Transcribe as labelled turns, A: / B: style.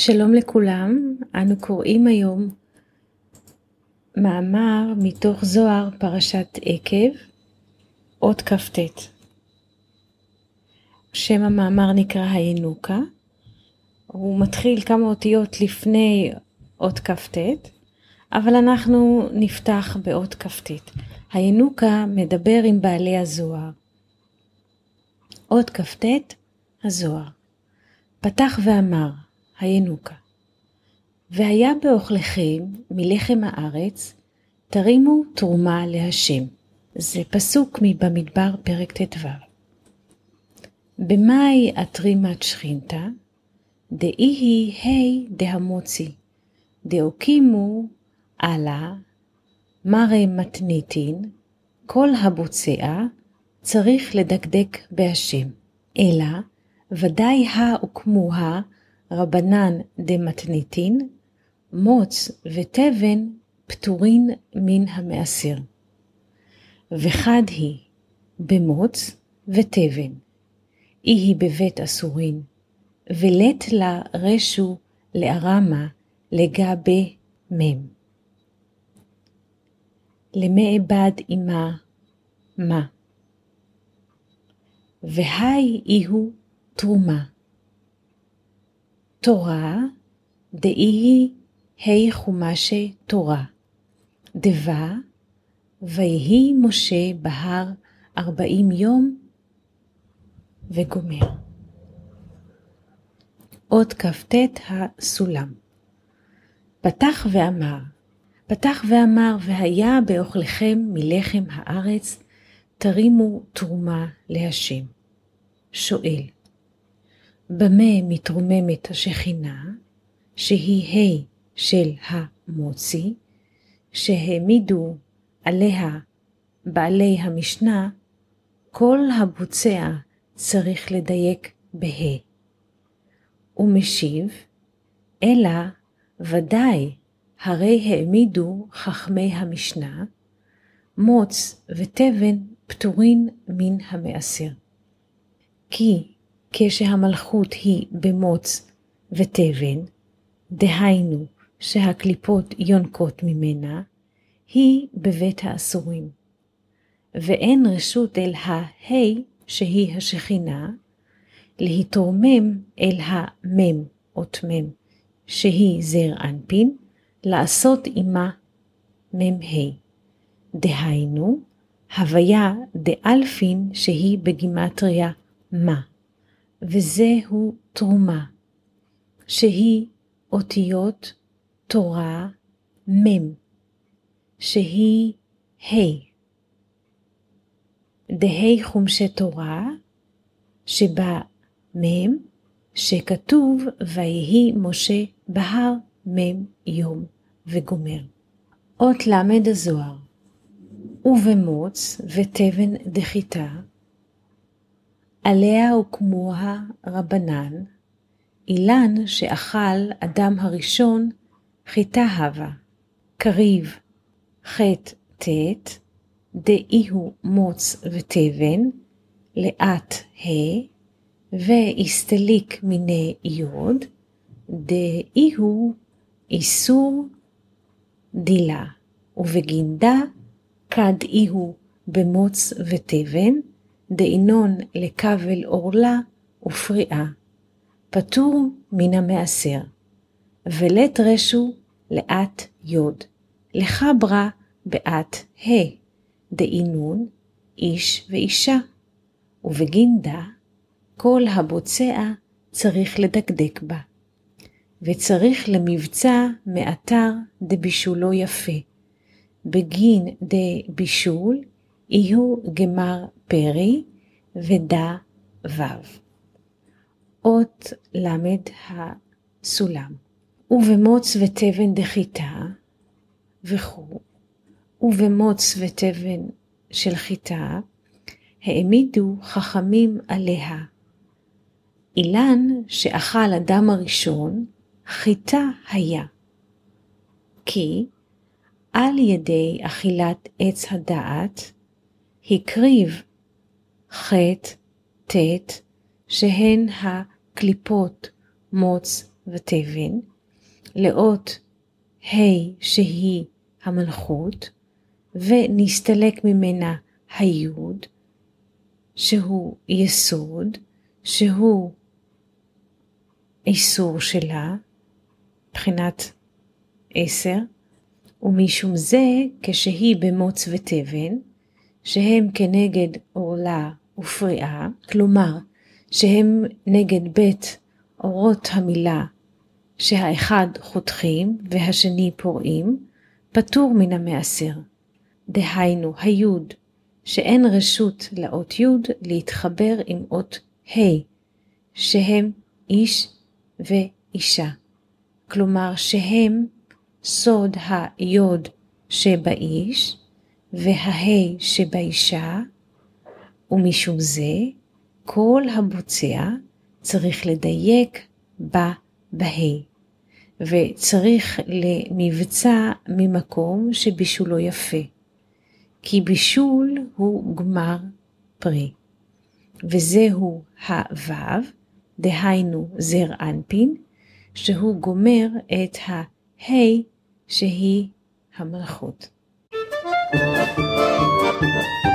A: שלום לכולם, אנו קוראים היום מאמר מתוך זוהר פרשת עקב, אות כ"ט. שם המאמר נקרא הינוקה, הוא מתחיל כמה אותיות לפני אות כ"ט, אבל אנחנו נפתח באות כ"ט. הינוקה מדבר עם בעלי הזוהר. אות כ"ט, הזוהר. פתח ואמר, הינוקה. והיה באוכלכם מלחם הארץ, תרימו תרומה להשם. זה פסוק מבמדבר פרק ט"ו. במאי אטרימת שכינתה, דאי היא ה' דהמוצי, דאוקימו עלה, מראה מתניתין, כל הבוצע צריך לדקדק בהשם, אלא ודאי הוקמוה רבנן דמתניתין, מוץ ותבן פטורין מן המעשר. וחד היא במוץ ותבן, אי היא בבית אסורין, ולט לה רשו לארמה לגבי מם. למעבד עמה מה. והי איהו תרומה. תורה דאי ה' חומשי תורה. דבה ויהי משה בהר ארבעים יום וגומר. אות כ"ט הסולם. פתח ואמר, פתח ואמר, והיה באוכלכם מלחם הארץ, תרימו תרומה להשם. שואל, במה מתרוממת השכינה, שהיא ה' של המוצי, שהעמידו עליה בעלי המשנה, כל הבוצע צריך לדייק בה'. ומשיב, אלא ודאי הרי העמידו חכמי המשנה, מוץ ותבן פטורין מן המעשר. כי כשהמלכות היא במוץ ותבן, דהיינו שהקליפות יונקות ממנה, היא בבית האסורים. ואין רשות אל הה' שהיא השכינה, להתרומם אל המם, אות מם, שהיא זר אנפין, לעשות עמה מ"ה. דהיינו, הוויה דאלפין שהיא בגימטריה מה. וזהו תרומה, שהיא אותיות תורה מ', שהיא ה'. דהי חומשי תורה, שבה מ', שכתוב ויהי משה בהר מ' יום וגומר. אות ל' הזוהר, ובמוץ ותבן דחיתה, עליה הוקמוה רבנן, אילן שאכל אדם הראשון חיטה הווה, קריב חטא ט', דאיהו מוץ ותבן, לאט ה', והסתליק מיני יוד, דאיהו איסור דילה, ובגינדה כד איהו במוץ ותבן, דאינון לכבל עורלה ופריאה, פטור מן המעשר, ולט רשו לאט יוד, לחברה בעת ה', דאינון איש ואישה, ובגינדה כל הבוצע צריך לדקדק בה, וצריך למבצע מאתר דבישולו יפה, בגין דבישול יהיו גמר פרי ודה וו. אות ל הסולם. ובמוץ ותבן דחיתה וכו', ובמוץ ותבן של חיטה, העמידו חכמים עליה. אילן שאכל אדם הראשון, חיטה היה. כי על ידי אכילת עץ הדעת, הקריב ח' ט' שהן הקליפות מוץ ותבן, לאות ה' שהיא המלכות, ונסתלק ממנה היוד, שהוא יסוד, שהוא איסור שלה, מבחינת עשר, ומשום זה כשהיא במוץ ותבן, שהם כנגד עורלה ופריאה, כלומר שהם נגד בית אורות המילה, שהאחד חותכים והשני פורעים, פטור מן המעשר. דהיינו היוד, שאין רשות לאות יוד להתחבר עם אות ה', שהם איש ואישה. כלומר שהם סוד היוד שבאיש והה שבאישה, ומשום זה כל הבוצע צריך לדייק בה בה', וצריך למבצע ממקום שבישולו יפה, כי בישול הוא גמר פרי, וזהו הוו, דהיינו זר אנפין, שהוא גומר את ה... ה' שהיא המלכות. Thank you.